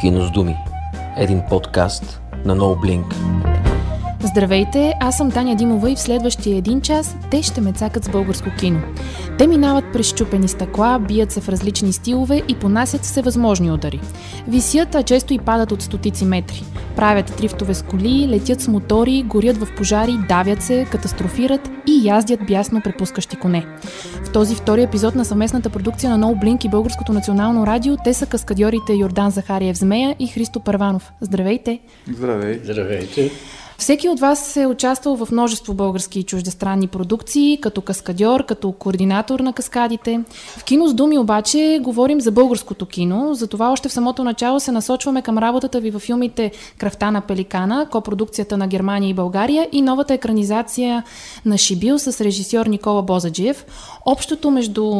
Кино с думи. Един подкаст на NoBlink. Здравейте, аз съм Таня Димова и в следващия един час те ще ме цакат с българско кино. Те минават през чупени стъкла, бият се в различни стилове и понасят всевъзможни удари. Висят, а често и падат от стотици метри. Правят трифтове с коли, летят с мотори, горят в пожари, давят се, катастрофират и яздят бясно препускащи коне. В този втори епизод на съвместната продукция на No Blink и Българското национално радио те са каскадьорите Йордан Захариев Змея и Христо Първанов. Здравейте! Здравей! Здравейте! Всеки от вас е участвал в множество български и чуждестранни продукции, като каскадьор, като координатор на каскадите. В кино с думи обаче говорим за българското кино, затова още в самото начало се насочваме към работата ви във филмите Кръвта на пеликана, копродукцията на Германия и България и новата екранизация на Шибил с режисьор Никола Бозаджиев. Общото между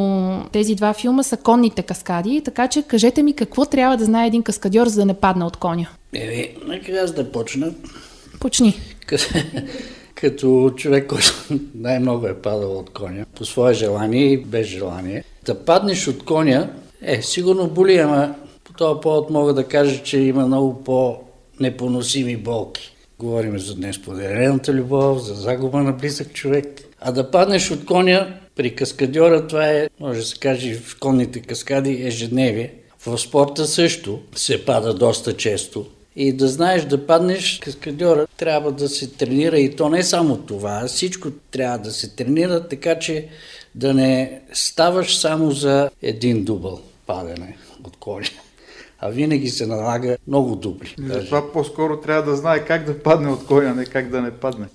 тези два филма са конните каскади, така че кажете ми какво трябва да знае един каскадьор, за да не падне от коня. Е, нека аз да почна. Почни. Като човек, който най-много е падал от коня, по свое желание и без желание. Да паднеш от коня, е, сигурно боли, ама по този повод мога да кажа, че има много по-непоносими болки. Говорим за днес поделената любов, за загуба на близък човек. А да паднеш от коня при каскадьора, това е, може да се каже, в конните каскади ежедневие. В спорта също се пада доста често. И да знаеш да паднеш, каскадьора трябва да се тренира и то не само това, всичко трябва да се тренира, така че да не ставаш само за един дубъл падане от коня. А винаги се налага много добри. Затова по-скоро трябва да знае как да падне от коня, не как да не падне.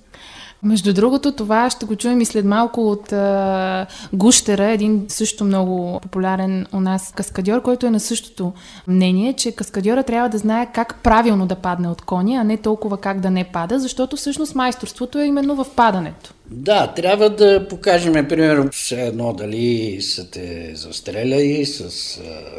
Между другото, това ще го чуем и след малко от а, Гущера, един също много популярен у нас каскадьор, който е на същото мнение, че каскадьора трябва да знае как правилно да падне от коня, а не толкова как да не пада, защото всъщност майсторството е именно в падането. Да, трябва да покажем, примерно, все едно дали са те застреляли с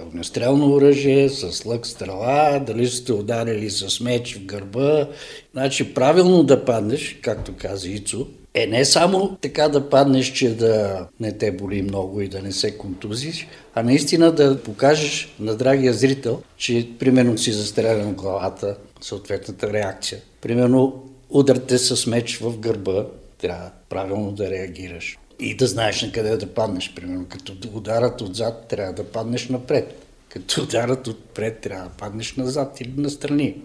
огнестрелно оръжие, с лък стрела, дали са те ударили с меч в гърба. Значи правилно да паднеш, както каза Ицо, е не само така да паднеш, че да не те боли много и да не се контузиш, а наистина да покажеш на драгия зрител, че примерно си застрелян главата, съответната реакция. Примерно ударте с меч в гърба, трябва правилно да реагираш. И да знаеш на къде да паднеш. Примерно, като ударат отзад, трябва да паднеш напред. Като ударат отпред, трябва да паднеш назад или настрани.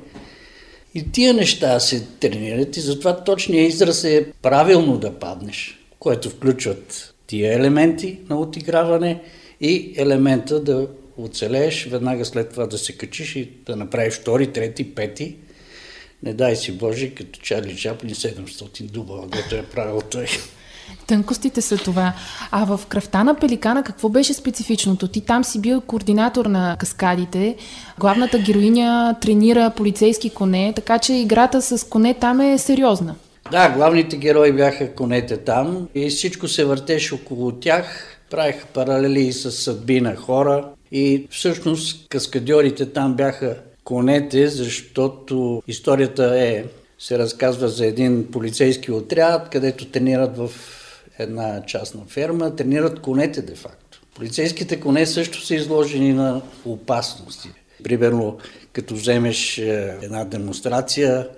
И тия неща се тренират и затова точният израз е правилно да паднеш, което включват тия елементи на отиграване и елемента да оцелееш, веднага след това да се качиш и да направиш втори, трети, пети – не дай си Боже, като Чарли Чаплин 700 дуба, което е правил той. Тънкостите са това. А в кръвта на Пеликана какво беше специфичното? Ти там си бил координатор на каскадите. Главната героиня тренира полицейски коне, така че играта с коне там е сериозна. Да, главните герои бяха конете там и всичко се въртеше около тях. Правиха паралели с съдби на хора и всъщност каскадьорите там бяха конете, защото историята е, се разказва за един полицейски отряд, където тренират в една частна ферма, тренират конете де-факто. Полицейските коне също са изложени на опасности. Примерно, като вземеш е, една демонстрация,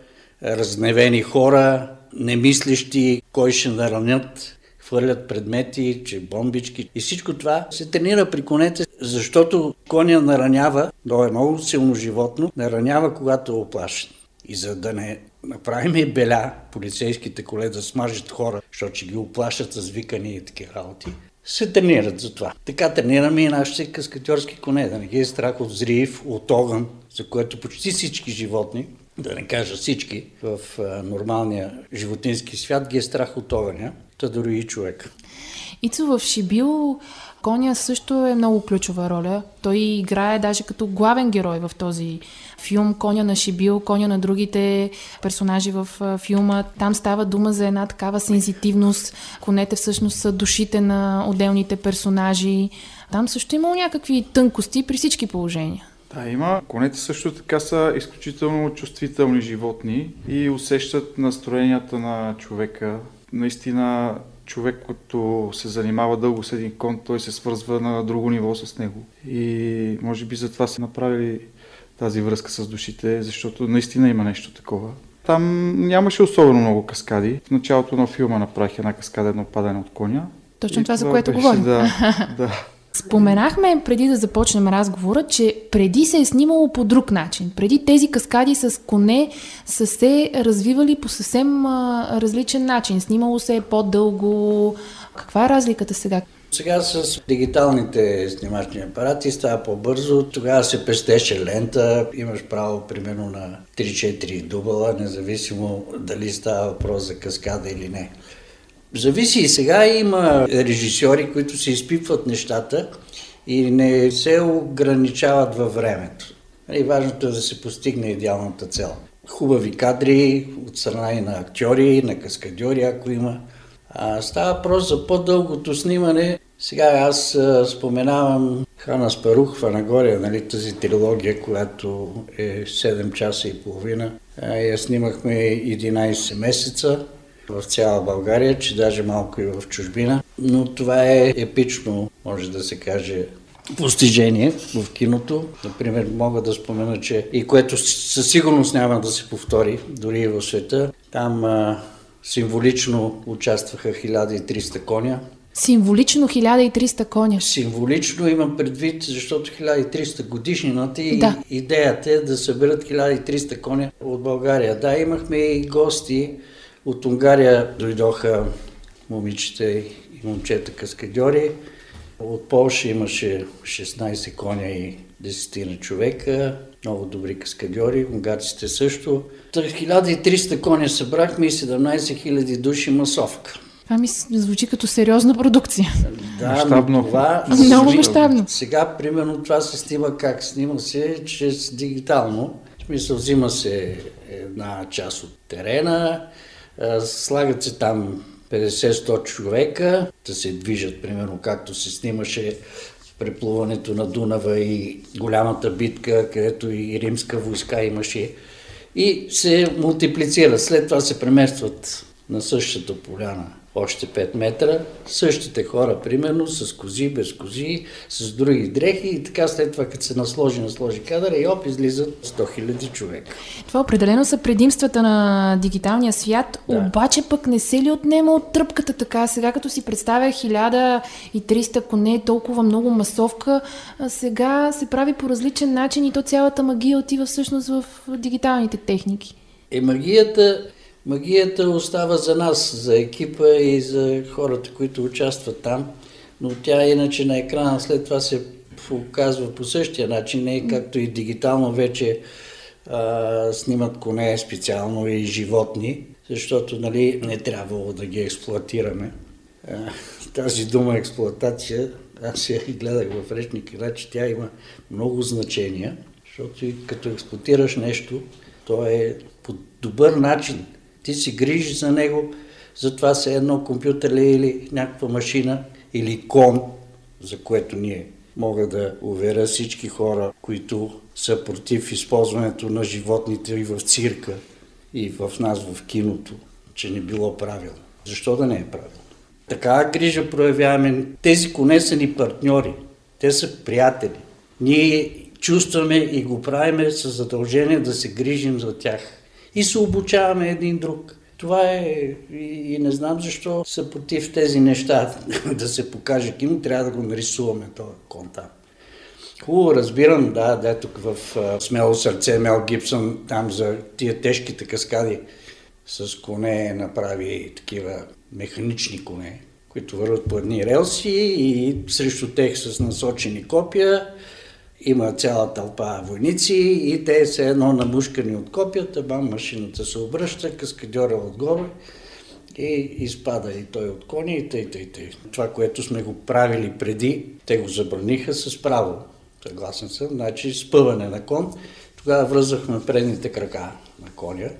разневени хора, немислещи кой ще наранят, хвърлят предмети, че бомбички. И всичко това се тренира при конете, защото коня наранява, то е много силно животно, наранява когато е оплашен. И за да не направим беля полицейските коле да смажат хора, защото ще ги оплашат с викани и такива работи, се тренират за това. Така тренираме и нашите каскатьорски коне, да не ги е страх от взрив, от огън, за което почти всички животни, да не кажа всички, в нормалния животински свят ги е страх от огъня та дори и човек. Ицо в Шибил Коня също е много ключова роля. Той играе даже като главен герой в този филм. Коня на Шибил, коня на другите персонажи в филма. Там става дума за една такава сензитивност. Конете всъщност са душите на отделните персонажи. Там също има някакви тънкости при всички положения. Да, има. Конете също така са изключително чувствителни животни и усещат настроенията на човека. Наистина човек, който се занимава дълго с един кон, той се свързва на друго ниво с него. И може би затова са направили тази връзка с душите, защото наистина има нещо такова. Там нямаше особено много каскади. В началото на филма направих една каскада, едно падане от коня. Точно това, за което беше, говорим. Да, да. Споменахме преди да започнем разговора, че преди се е снимало по друг начин. Преди тези каскади с коне са се развивали по съвсем а, различен начин. Снимало се е по-дълго. Каква е разликата сега? Сега с дигиталните снимачни апарати става по-бързо. Тогава се пестеше лента. Имаш право примерно на 3-4 дубала, независимо дали става въпрос за каскада или не. Зависи и сега има режисьори, които се изпипват нещата и не се ограничават във времето. И нали, важното е да се постигне идеалната цел. Хубави кадри от страна и на актьори, на каскадьори, ако има. А, става въпрос за по-дългото снимане. Сега аз споменавам Хана Спарух в Анагория, нали, тази трилогия, която е 7 часа и половина. А, я снимахме 11 месеца в цяла България, че даже малко и в чужбина. Но това е епично, може да се каже, постижение в киното. Например, мога да спомена, че и което със сигурност няма да се повтори, дори и в света. Там а, символично участваха 1300 коня. Символично 1300 коня. Символично имам предвид, защото 1300 годишнината и да. идеята е да съберат 1300 коня от България. Да, имахме и гости от Унгария дойдоха момичета и момчета каскадьори. От Польша имаше 16 коня и 10 на човека, много добри каскадьори, унгарците също. 1300 коня събрахме и 17 000 души масовка. Това ми звучи като сериозна продукция. Да, мащабно. Това, Много мащабно. Сега, примерно, това се снима как? Снима се чрез дигитално. В смисъл, взима се една част от терена, Слагат се там 50-100 човека да се движат, примерно както се снимаше преплуването на Дунава и голямата битка, където и римска войска имаше. И се мултиплицират. След това се преместват на същата поляна още 5 метра, същите хора, примерно, с кози, без кози, с други дрехи и така след това, като се насложи, насложи кадъра и оп, излизат 100 000 човека. Това определено са предимствата на дигиталния свят, да. обаче пък не се ли отнема от тръпката така? Сега като си представя 1300 коне, толкова много масовка, сега се прави по различен начин и то цялата магия отива всъщност в дигиталните техники. Е, магията Магията остава за нас, за екипа и за хората, които участват там, но тя иначе на екрана след това се показва по същия начин, не както и дигитално вече а, снимат коне специално и животни, защото нали, не трябвало да ги експлуатираме. А, тази дума експлуатация, аз я гледах в речника, че тя има много значения, защото и като експлуатираш нещо, то е по добър начин ти си грижи за него, затова се едно компютър или някаква машина или кон, за което ние мога да уверя всички хора, които са против използването на животните и в цирка, и в нас в киното, че не било правилно. Защо да не е правилно? Така грижа проявяваме. Тези коне са ни партньори. Те са приятели. Ние чувстваме и го правиме с задължение да се грижим за тях и се обучаваме един друг. Това е и, и не знам защо са против тези неща. да се покаже кино, трябва да го нарисуваме този контакт. Хубаво, разбирам, да, да, тук в Смело сърце Мел Гибсън, там за тия тежките каскади с коне направи такива механични коне, които върват по едни релси и срещу тех с насочени копия има цяла тълпа войници и те са едно намушкани от копията, бам, машината се обръща, каскадьора отгоре и изпада и той от коня и тъй, тъй, тъй. Това, което сме го правили преди, те го забраниха с право. Съгласен съм. Значи спъване на кон. Тогава връзвахме предните крака на коня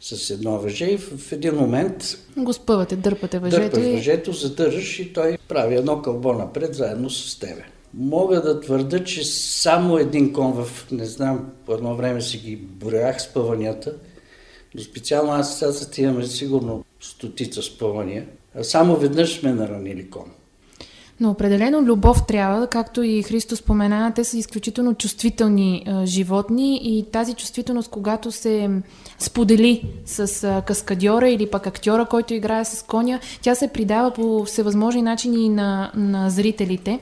с едно въже и в един момент... Го спъвате, дърпате въжето Дърпаш и... въжето, задържаш и той прави едно кълбо напред заедно с тебе. Мога да твърда, че само един кон в, не знам, по едно време си ги броях спъванията, но специално аз сега имаме сигурно стотица спъвания, а само веднъж сме наранили кон. Но определено любов трябва, както и Христо спомена, те са изключително чувствителни а, животни и тази чувствителност, когато се сподели с а, каскадьора или пък актьора, който играе с коня, тя се придава по всевъзможни начини на, на зрителите.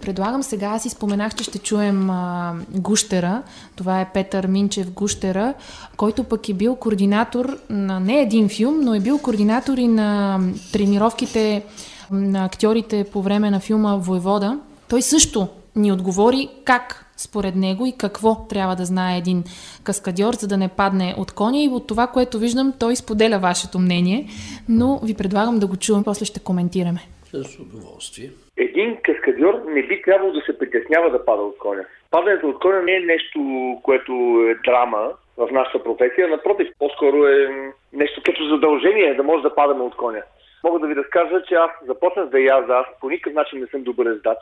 Предлагам сега, аз си споменах, че ще чуем а, Гущера. Това е Петър Минчев Гущера, който пък е бил координатор на не един филм, но е бил координатор и на тренировките на актьорите по време на филма Войвода. Той също ни отговори как според него и какво трябва да знае един каскадьор, за да не падне от коня. И от това, което виждам, той споделя вашето мнение, но ви предлагам да го чувам, после ще коментираме. С удоволствие. Един каскадьор не би трябвало да се притеснява да пада от коня. Падането от коня не е нещо, което е драма в нашата професия. Напротив, по-скоро е нещо като задължение да може да падаме от коня. Мога да ви разкажа, че аз започнах да язда. Аз по никакъв начин не съм добър ездач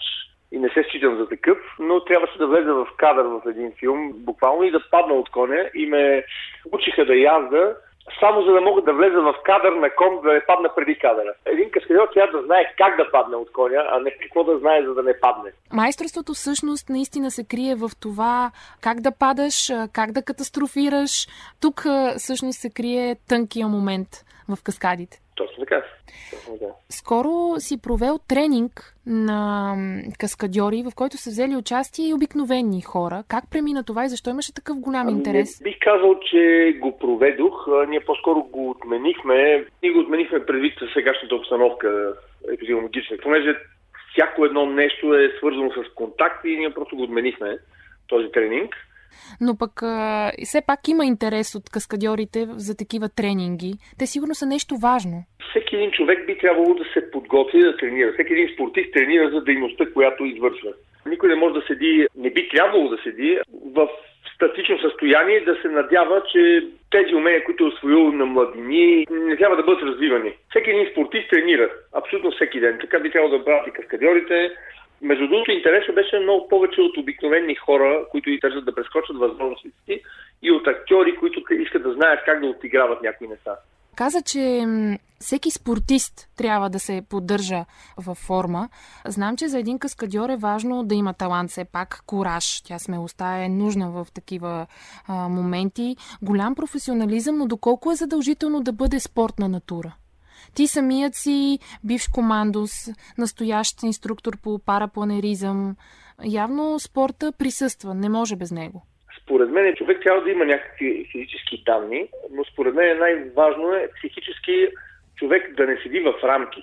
и не се считам за такъв, но трябваше да влеза в кадър в един филм, буквално и да падна от коня и ме учиха да язда само за да мога да влеза в кадър на кон, да не падна преди кадъра. Един каскадьор трябва да знае как да падне от коня, а не какво да знае, за да не падне. Майсторството всъщност наистина се крие в това как да падаш, как да катастрофираш. Тук всъщност се крие тънкия момент в каскадите. Точно така. Точно така. Скоро си провел тренинг на каскадьори, в който са взели участие и обикновени хора. Как премина това и защо имаше такъв голям интерес? Бих казал, че го проведох. Ние по-скоро го отменихме. Ние го отменихме предвид сегашната обстановка епидемиологична. Понеже всяко едно нещо е свързано с контакт и ние просто го отменихме този тренинг но пък а, все пак има интерес от каскадьорите за такива тренинги. Те сигурно са нещо важно. Всеки един човек би трябвало да се подготви да тренира. Всеки един спортист тренира за дейността, която извършва. Никой не може да седи, не би трябвало да седи в статично състояние да се надява, че тези умения, които е освоил на младини, не трябва да бъдат развивани. Всеки един спортист тренира. Абсолютно всеки ден. Така би трябвало да правят и каскадьорите, между другото, интересът беше много повече от обикновени хора, които и тържат да прескочат възможностите си, и от актьори, които искат да знаят как да отиграват някои неща. Каза, че всеки спортист трябва да се поддържа във форма. Знам, че за един каскадьор е важно да има талант, все пак кораж. Тя смелостта е нужна в такива а, моменти. Голям професионализъм, но доколко е задължително да бъде спортна натура? Ти самият си бивш командос, настоящ инструктор по парапланеризъм. Явно спорта присъства, не може без него. Според мен човек трябва да има някакви физически данни, но според мен най-важно е психически човек да не седи в рамки.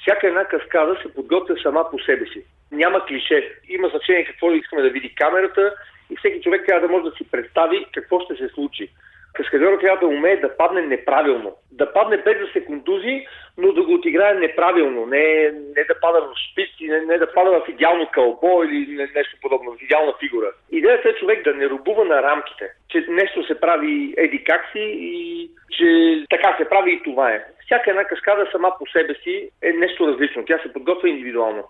Всяка една каскада се подготвя сама по себе си. Няма клише. Има значение какво искаме да види камерата и всеки човек трябва да може да си представи какво ще се случи. Каскадьорът трябва да умее да падне неправилно. Да падне без да се контузи, но да го отиграе неправилно. Не, не да пада в шпици, не, не да пада в идеално кълбо или не, нещо подобно, в идеална фигура. Идеята е човек да не рубува на рамките, че нещо се прави еди как си и че така се прави и това е. Всяка една каскада сама по себе си е нещо различно. Тя се подготвя индивидуално.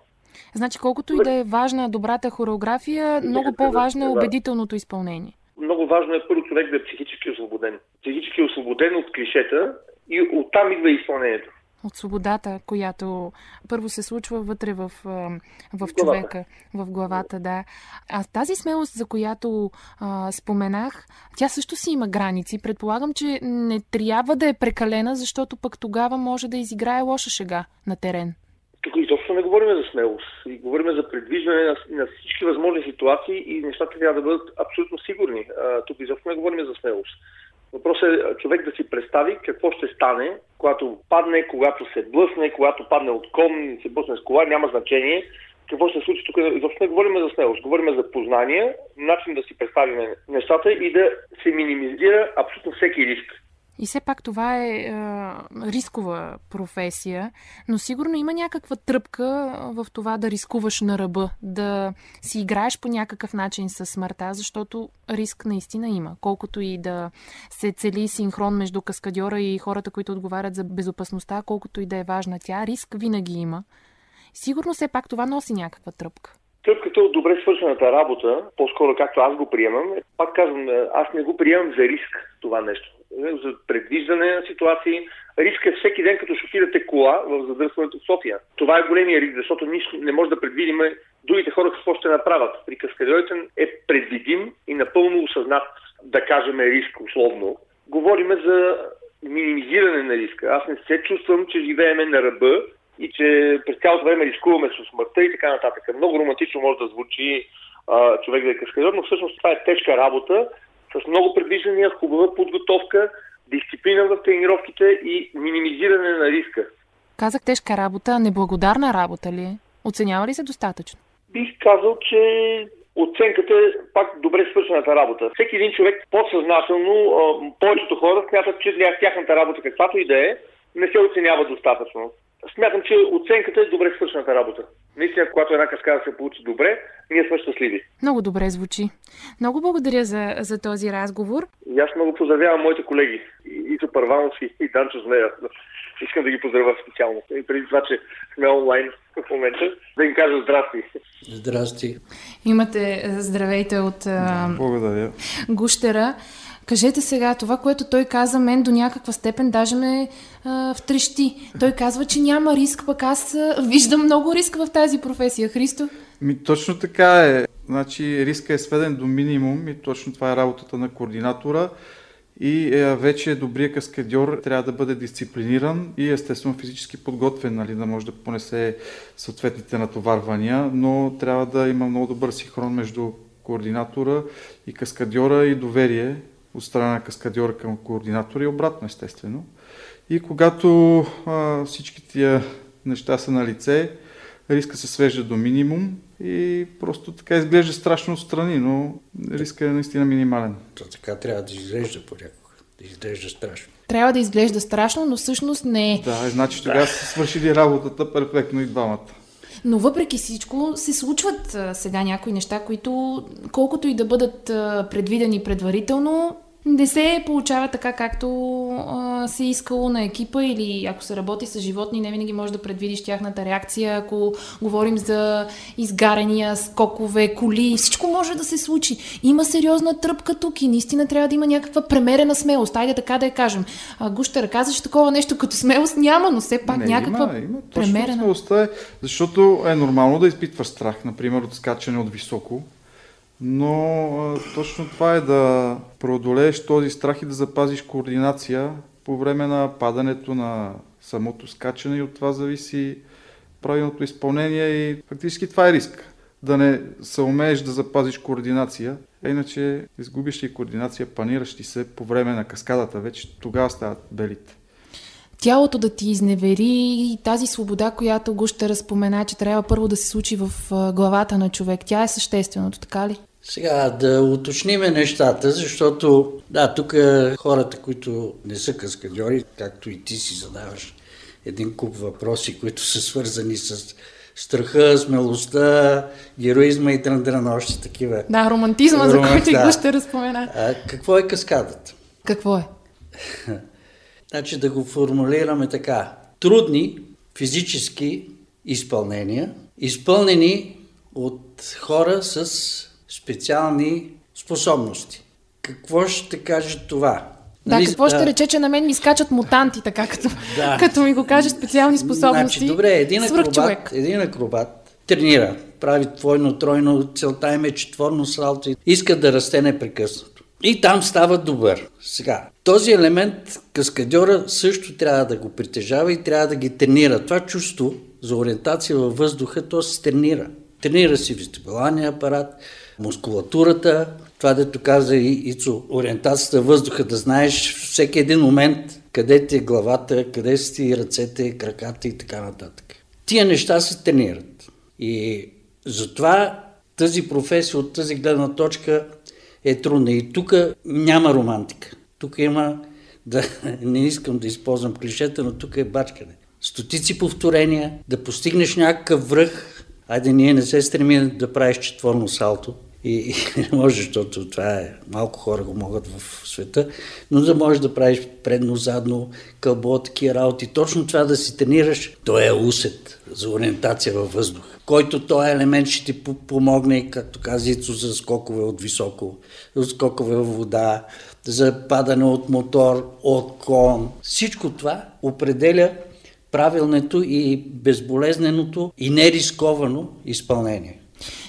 Значи колкото и да е важна добрата хореография, много по-важно е убедителното изпълнение много важно е първо човек да е психически освободен. Психически освободен от клишета и оттам идва изпълнението. От свободата, която първо се случва вътре в, в човека, в главата, да. А тази смелост, за която а, споменах, тя също си има граници. Предполагам, че не трябва да е прекалена, защото пък тогава може да изиграе лоша шега на терен. Тук изобщо не говорим за смелост. И говорим за предвиждане на, на всички възможни ситуации и нещата трябва да бъдат абсолютно сигурни. А, тук изобщо не говорим за смелост. Въпросът е човек да си представи какво ще стане, когато падне, когато се блъсне, когато падне от кон, се блъсне с кола, няма значение. Какво ще се случи тук? Изобщо не говорим за смелост. Говорим за познание, начин да си представим нещата и да се минимизира абсолютно всеки риск. И все пак това е, е рискова професия, но сигурно има някаква тръпка в това да рискуваш на ръба, да си играеш по някакъв начин с смъртта, защото риск наистина има. Колкото и да се цели синхрон между каскадьора и хората, които отговарят за безопасността, колкото и да е важна тя, риск винаги има. Сигурно все пак това носи някаква тръпка. Тръпката от добре свършената работа, по-скоро както аз го приемам, е, пак казвам, аз не го приемам за риск това нещо. За предвиждане на ситуации. Риск е всеки ден, като шофирате кола в задръстването в София. Това е големия риск, защото нищо не може да предвидим другите хора какво ще направят. При каскадьорите е предвидим и напълно осъзнат, да кажем, риск условно. Говориме за минимизиране на риска. Аз не се чувствам, че живееме на ръба и че през цялото време рискуваме с смъртта и така нататък. Много романтично може да звучи човек да е каскадьор, но всъщност това е тежка работа с много предвиждания, хубава подготовка, дисциплина в тренировките и минимизиране на риска. Казах тежка работа, неблагодарна работа ли е? Оценява ли се достатъчно? Бих казал, че оценката е пак добре свършената работа. Всеки един човек подсъзнателно, повечето хора смятат, че тяхната работа, каквато и да е, не се оценява достатъчно смятам, че оценката е добре свършената работа. Наистина, когато една каскада се получи добре, ние сме щастливи. Много добре звучи. Много благодаря за, за този разговор. И аз много поздравявам моите колеги. И, и Първанов, и, и Данчо Змея. Искам да ги поздравя специално. И преди това, че сме онлайн в момента, да им кажа здрасти. Здрасти. Имате здравейте от да, благодаря. Гущера. Кажете сега, това, което той каза, мен до някаква степен даже ме а, втрещи. Той казва, че няма риск, пък аз а, виждам много риск в тази професия. Христо? Ми, точно така е. Значи риска е сведен до минимум и точно това е работата на координатора. И е, вече добрия каскадьор трябва да бъде дисциплиниран и естествено физически подготвен, нали, да може да понесе съответните натоварвания, но трябва да има много добър синхрон между координатора и каскадьора и доверие от страна на каскадьора към координатора и обратно, естествено. И когато а, всички тия неща са на лице, риска се свежда до минимум и просто така изглежда страшно отстрани, но риска е наистина минимален. То така трябва да изглежда понякога, да изглежда страшно. Трябва да изглежда страшно, но всъщност не е. Да, значи тогава са свършили работата перфектно и двамата. Но въпреки всичко се случват сега някои неща, които колкото и да бъдат предвидени предварително, не се получава така, както а, се искало на екипа или ако се работи с животни, не винаги можеш да предвидиш тяхната реакция. Ако говорим за изгарения, скокове, коли, всичко може да се случи. Има сериозна тръпка тук и наистина трябва да има някаква премерена смелост. Айде така да я кажем. А, Гущера каза, че такова нещо като смелост няма, но все пак не, някаква има, има. премерена. Смелостта е, защото е нормално да изпитваш страх, например, от скачане от високо но а, точно това е да преодолееш този страх и да запазиш координация по време на падането на самото скачане и от това зависи правилното изпълнение и фактически това е риск. Да не се умееш да запазиш координация, а иначе изгубиш ли координация, панираш ти се по време на каскадата, вече тогава стават белите тялото да ти изневери и тази свобода, която го ще разпомена, че трябва първо да се случи в главата на човек. Тя е същественото, така ли? Сега да уточниме нещата, защото да, тук хората, които не са каскадьори, както и ти си задаваш един куп въпроси, които са свързани с страха, смелостта, героизма и дръндрана, още такива. Да, романтизма, Роман, за който да. го ще разпомена. А, какво е каскадата? Какво е? значи да го формулираме така. Трудни физически изпълнения, изпълнени от хора с специални способности. Какво ще каже това? Да, нали, какво да, ще рече, че на мен ми скачат мутанти, така като, да. като ми го каже специални способности? Значи, добре, един акробат, един акробат тренира, прави двойно, тройно, целта им е четворно салто, иска да расте непрекъснато. И там става добър. Сега, този елемент каскадьора също трябва да го притежава и трябва да ги тренира. Това чувство за ориентация във въздуха, то се тренира. Тренира си вестибуларния апарат, мускулатурата, това дето каза и Ицо, ориентацията въздуха, да знаеш всеки един момент къде ти е главата, къде са ти ръцете, краката и така нататък. Тия неща се тренират. И затова тази професия от тази гледна точка е трудна. И тук няма романтика. Тук има, да, не искам да използвам клишета, но тук е бачкане. Стотици повторения, да постигнеш някакъв връх, Айде, ние не се стремим да правиш четворно салто и, и не може, защото това е, малко хора го могат в света, но да можеш да правиш предно-задно, кълбо, такива работи. Точно това да си тренираш, то е усет за ориентация във въздух, който този елемент ще ти помогне, както каза Ицо, за скокове от високо, за скокове в вода, за падане от мотор, от кон. Всичко това определя правилното и безболезненото и нерисковано изпълнение.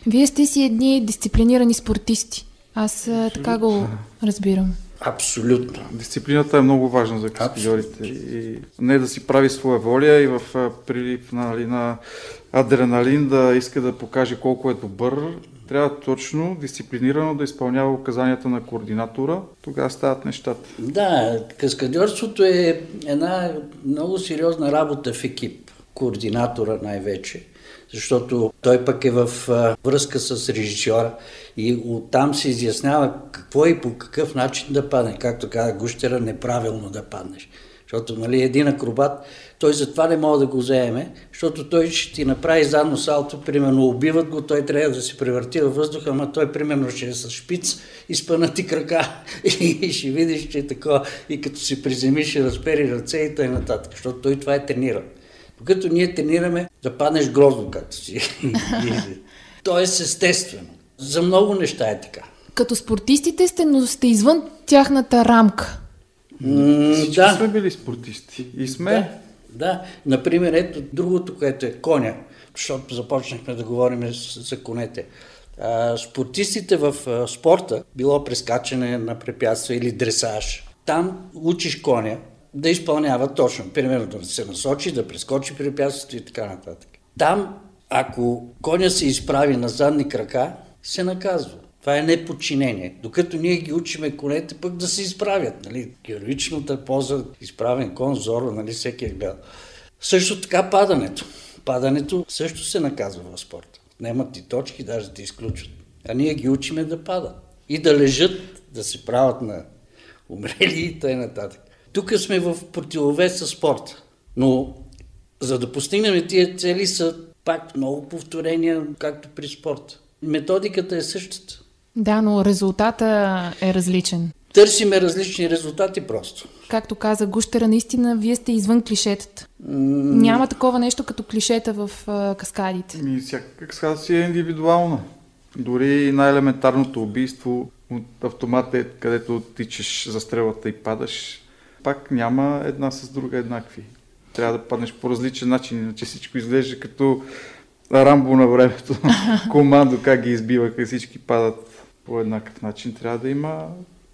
Вие сте си едни дисциплинирани спортисти. Аз така го разбирам. Абсолютно. Дисциплината е много важна за каскадьорите. И не да си прави своя воля и в прилив нали, на адреналин да иска да покаже колко е добър. Трябва точно, дисциплинирано да изпълнява указанията на координатора. Тогава стават нещата. Да, каскадьорството е една много сериозна работа в екип. Координатора най-вече защото той пък е в връзка с режисьора и оттам се изяснява какво и по какъв начин да падне. Както каза Гущера, неправилно да паднеш. Защото нали, един акробат, той затова не може да го вземе, защото той ще ти направи задно салто, примерно убиват го, той трябва да се превърти във въздуха, ама той примерно ще е с шпиц и спънати крака и ще видиш, че е такова. И като се приземиш, ще разпери ръце и т.н. нататък, защото той това е трениран. Докато ние тренираме да паднеш грозно, както си. Тоест естествено. За много неща е така. Като спортистите сте, но сте извън тяхната рамка. М- да. сме били спортисти. И сме. Да, да. Например, ето другото, което е коня, защото започнахме да говорим за конете. А, спортистите в а, спорта, било прескачане на препятствия или дресаж, там учиш коня, да изпълнява точно. Примерно да се насочи, да прескочи препятствието и така нататък. Там, ако коня се изправи на задни крака, се наказва. Това е неподчинение. Докато ние ги учиме конете пък да се изправят. Нали? Героичната поза, изправен кон, зоро, нали? всеки е гледал. Също така падането. Падането също се наказва в спорта. Немат ти точки, даже да те изключват. А ние ги учиме да падат. И да лежат, да се правят на умрели и т.н. Тук сме в противовес с спорта. Но за да постигнем тия цели са пак много повторения, както при спорта. Методиката е същата. Да, но резултата е различен. Търсиме различни резултати просто. Както каза Гущера, наистина вие сте извън клишетата. Mm. Няма такова нещо като клишета в а, каскадите. И всяка каскада си е индивидуална. Дори най-елементарното убийство от автомата, където тичаш за стрелата и падаш, пак няма една с друга еднакви. Трябва да паднеш по различен начин, иначе всичко изглежда като Рамбо на времето. Командо, как ги избива, как всички падат по еднакъв начин. Трябва да има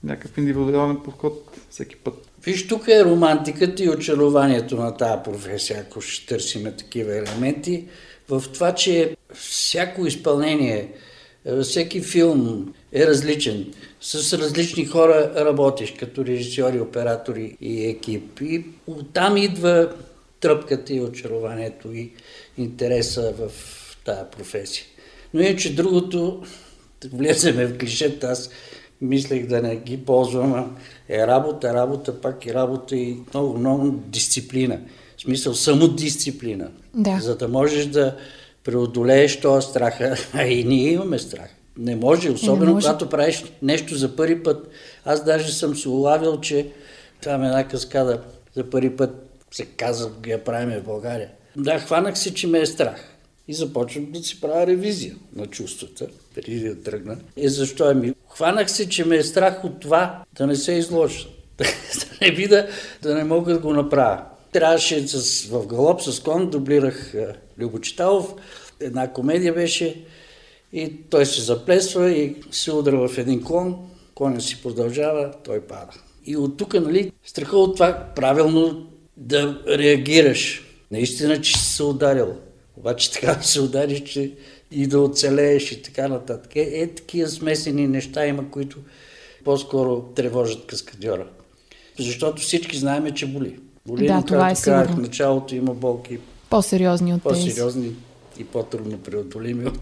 някакъв индивидуален подход всеки път. Виж, тук е романтиката и очарованието на тази професия, ако ще търсиме такива елементи, в това, че всяко изпълнение, всеки филм е различен с различни хора работиш, като режисьори, оператори и екип. И оттам идва тръпката и очарованието и интереса в тази професия. Но иначе другото, влеземе в клишета, аз мислех да не ги ползвам, е работа, работа, пак и работа и много, много дисциплина. В смисъл самодисциплина. Да. За да можеш да преодолееш този страх. А и ние имаме страх. Не може, особено не може. когато правиш нещо за първи път. Аз даже съм се улавил, че там една каскада за първи път се каза, я правим в България. Да, хванах се, че ме е страх. И започвам да си правя ревизия на чувствата, преди да тръгна. И защо ми? Хванах се, че ме е страх от това да не се изложа. да не вида, да не мога да го направя. Трябваше с, в галоп с кон, дублирах Любо Читалов. Една комедия беше и той се заплесва и се удра в един клон, коня си продължава, той пада. И от тук, нали, страха от това правилно да реагираш. Наистина, че си се ударил. Обаче така се удариш, че и да оцелееш и така нататък. Е, е такива смесени неща има, които по-скоро тревожат каскадьора. Защото всички знаем, че боли. Боли, да, това е сигурно. В началото има болки. По-сериозни от По-сериозни и по-трудно преодолими от,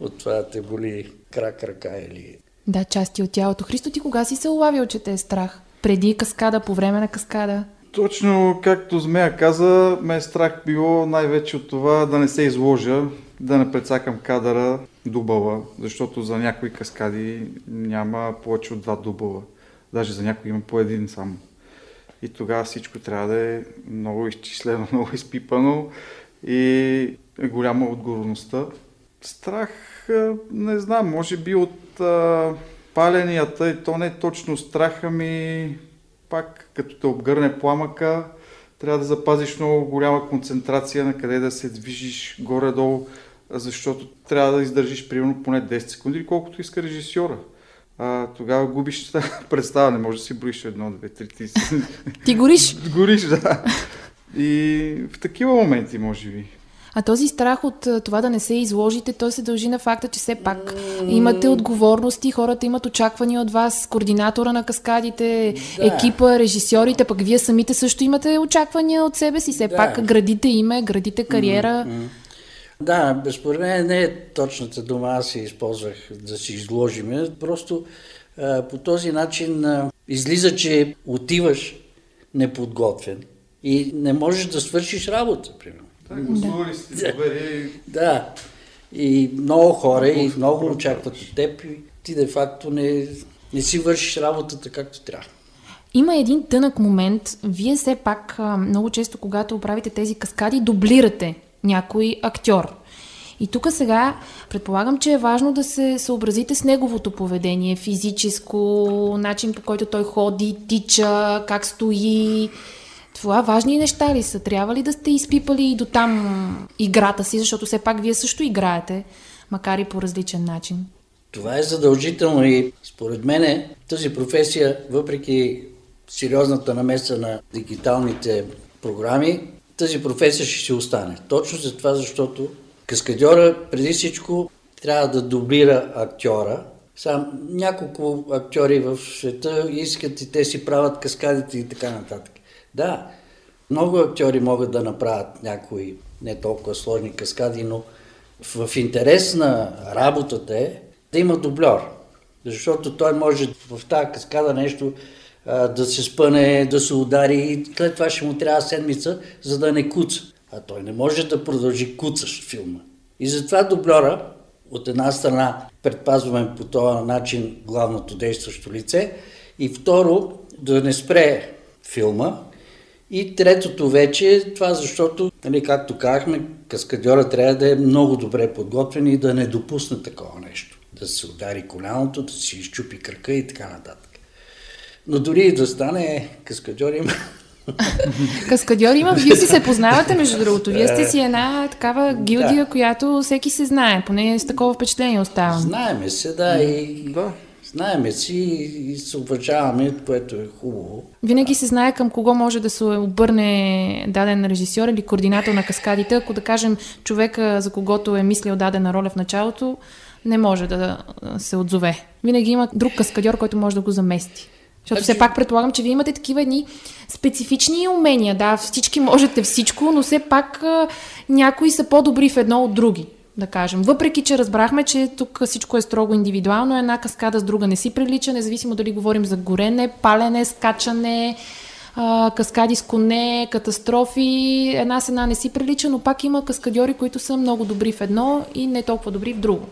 от това да те боли крак, ръка или... Да, части от тялото. Христо, ти кога си се улавил, че те е страх? Преди каскада, по време на каскада? Точно както Змея каза, ме е страх било най-вече от това да не се изложа да не прецакам кадъра дубъла, защото за някои каскади няма повече от два дубъла. Даже за някои има по един само. И тогава всичко трябва да е много изчислено, много изпипано и е голяма отговорността. Страх, не знам, може би от а, паленията, и то не е точно страх, ами пак като те обгърне пламъка, трябва да запазиш много голяма концентрация на къде да се движиш горе-долу, защото трябва да издържиш примерно поне 10 секунди, колкото иска режисьора. А, тогава губиш представа, не може да си броиш едно, две, три, три. Ти гориш? гориш, да. И в такива моменти, може би. А този страх от това да не се изложите, той се дължи на факта, че все пак имате отговорности, хората имат очаквания от вас, координатора на каскадите, да. екипа, режисьорите, пък вие самите също имате очаквания от себе си, все да. пак градите име, градите кариера. Да, безспоред мен не е точната дума, аз си използвах да си изложиме. Просто а, по този начин а, излиза, че отиваш неподготвен и не можеш да свършиш работа, примерно. Так, гласували сте доверие. Да. И много хора и много очакват от теб и ти де факто не, не си вършиш работата както трябва. Има един тънък момент. Вие все пак много често, когато правите тези каскади, дублирате някой актьор. И тук сега предполагам, че е важно да се съобразите с неговото поведение, физическо, начин по който той ходи, тича, как стои, това важни неща ли са? Трябва ли да сте изпипали и до там играта си, защото все пак вие също играете, макар и по различен начин? Това е задължително и според мен тази професия, въпреки сериозната намеса на дигиталните програми, тази професия ще си остане. Точно за това, защото каскадьора преди всичко трябва да дублира актьора. Сам няколко актьори в света искат и те си правят каскадите и така нататък. Да, много актьори могат да направят някои не толкова сложни каскади, но в интерес на работата е да има дублер. Защото той може в тази каскада нещо да се спъне, да се удари и след това ще му трябва седмица, за да не куца. А той не може да продължи куцаш филма. И затова дублера, от една страна, предпазваме по този начин главното действащо лице и второ, да не спре филма, и третото вече е това, защото, нали, както казахме, каскадьора трябва да е много добре подготвен и да не допусне такова нещо. Да се удари коляното, да си изчупи кръка и така нататък. Но дори и да стане каскадьор има Каскадьор има, вие си се познавате, между другото. Вие сте си една такава гилдия, да. която всеки се знае. Поне с такова впечатление оставам. Знаеме се, да. И... Да. Знаеме си и се уважаваме, което е хубаво. Винаги се знае към кого може да се обърне даден режисьор или координатор на каскадите. Ако да кажем човека, за когото е мислил дадена роля в началото, не може да се отзове. Винаги има друг каскадьор, който може да го замести. Защото все пак предполагам, че вие имате такива едни специфични умения. Да, всички можете всичко, но все пак някои са по-добри в едно от други да кажем. Въпреки, че разбрахме, че тук всичко е строго индивидуално, една каскада с друга не си прилича, независимо дали говорим за горене, палене, скачане, каскади с коне, катастрофи, една с една не си прилича, но пак има каскадьори, които са много добри в едно и не толкова добри в друго.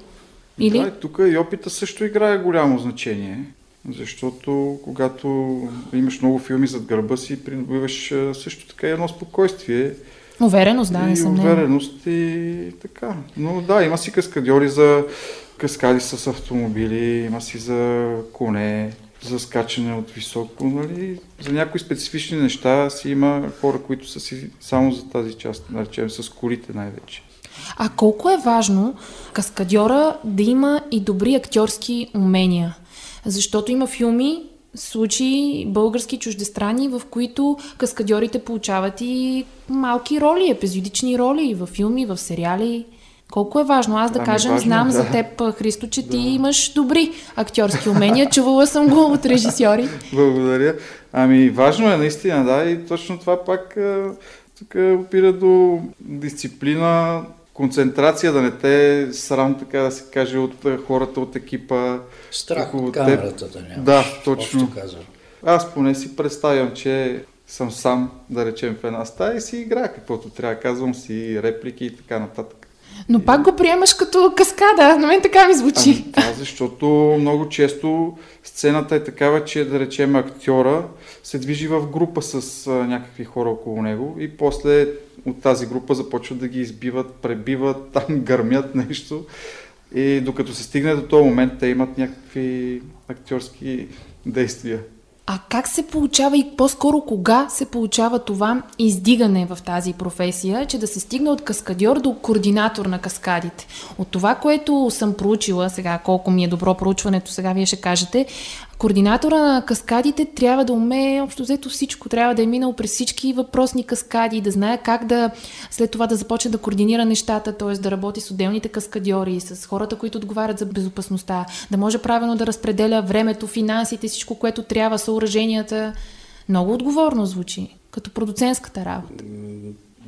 Или? Да, тук и опита също играе голямо значение, защото когато имаш много филми зад гърба си, придобиваш също така едно спокойствие Увереност, да, не съм. Увереност и така. Но да, има си каскадьори за каскади с автомобили, има си за коне, за скачане от високо, нали? За някои специфични неща си има хора, които са си само за тази част, наречем с колите най-вече. А колко е важно каскадьора да има и добри актьорски умения? Защото има филми, случаи български чуждестрани, в които каскадьорите получават и малки роли, епизодични роли в филми, в сериали. Колко е важно? Аз да ами кажем, важно, знам да. за теб, Христо, че да. ти имаш добри актьорски умения. Чувала съм го от режисьори. Благодаря. Ами важно е наистина, да, и точно това пак тук опира до дисциплина, концентрация, да не те срам, така да се каже, от хората от екипа. Страх от камерата да нямаш. Да, точно. Аз поне си представям, че съм сам, да речем, в една стая и си играя каквото трябва. Казвам си реплики и така нататък. Но пак го приемаш като каскада. На мен така ми звучи. Ами, да, защото много често сцената е такава, че да речем актьора се движи в група с а, някакви хора около него и после от тази група започват да ги избиват, пребиват, там гърмят нещо. И докато се стигне до този момент, те имат някакви актьорски действия. А как се получава и по-скоро кога се получава това издигане в тази професия, че да се стигне от каскадьор до координатор на каскадите? От това, което съм проучила сега, колко ми е добро проучването, сега вие ще кажете, Координатора на каскадите трябва да умее общо взето всичко. Трябва да е минал през всички въпросни каскади, да знае как да след това да започне да координира нещата, т.е. да работи с отделните каскадьори, с хората, които отговарят за безопасността, да може правилно да разпределя времето, финансите, всичко, което трябва, съоръженията. Много отговорно звучи, като продуцентската работа.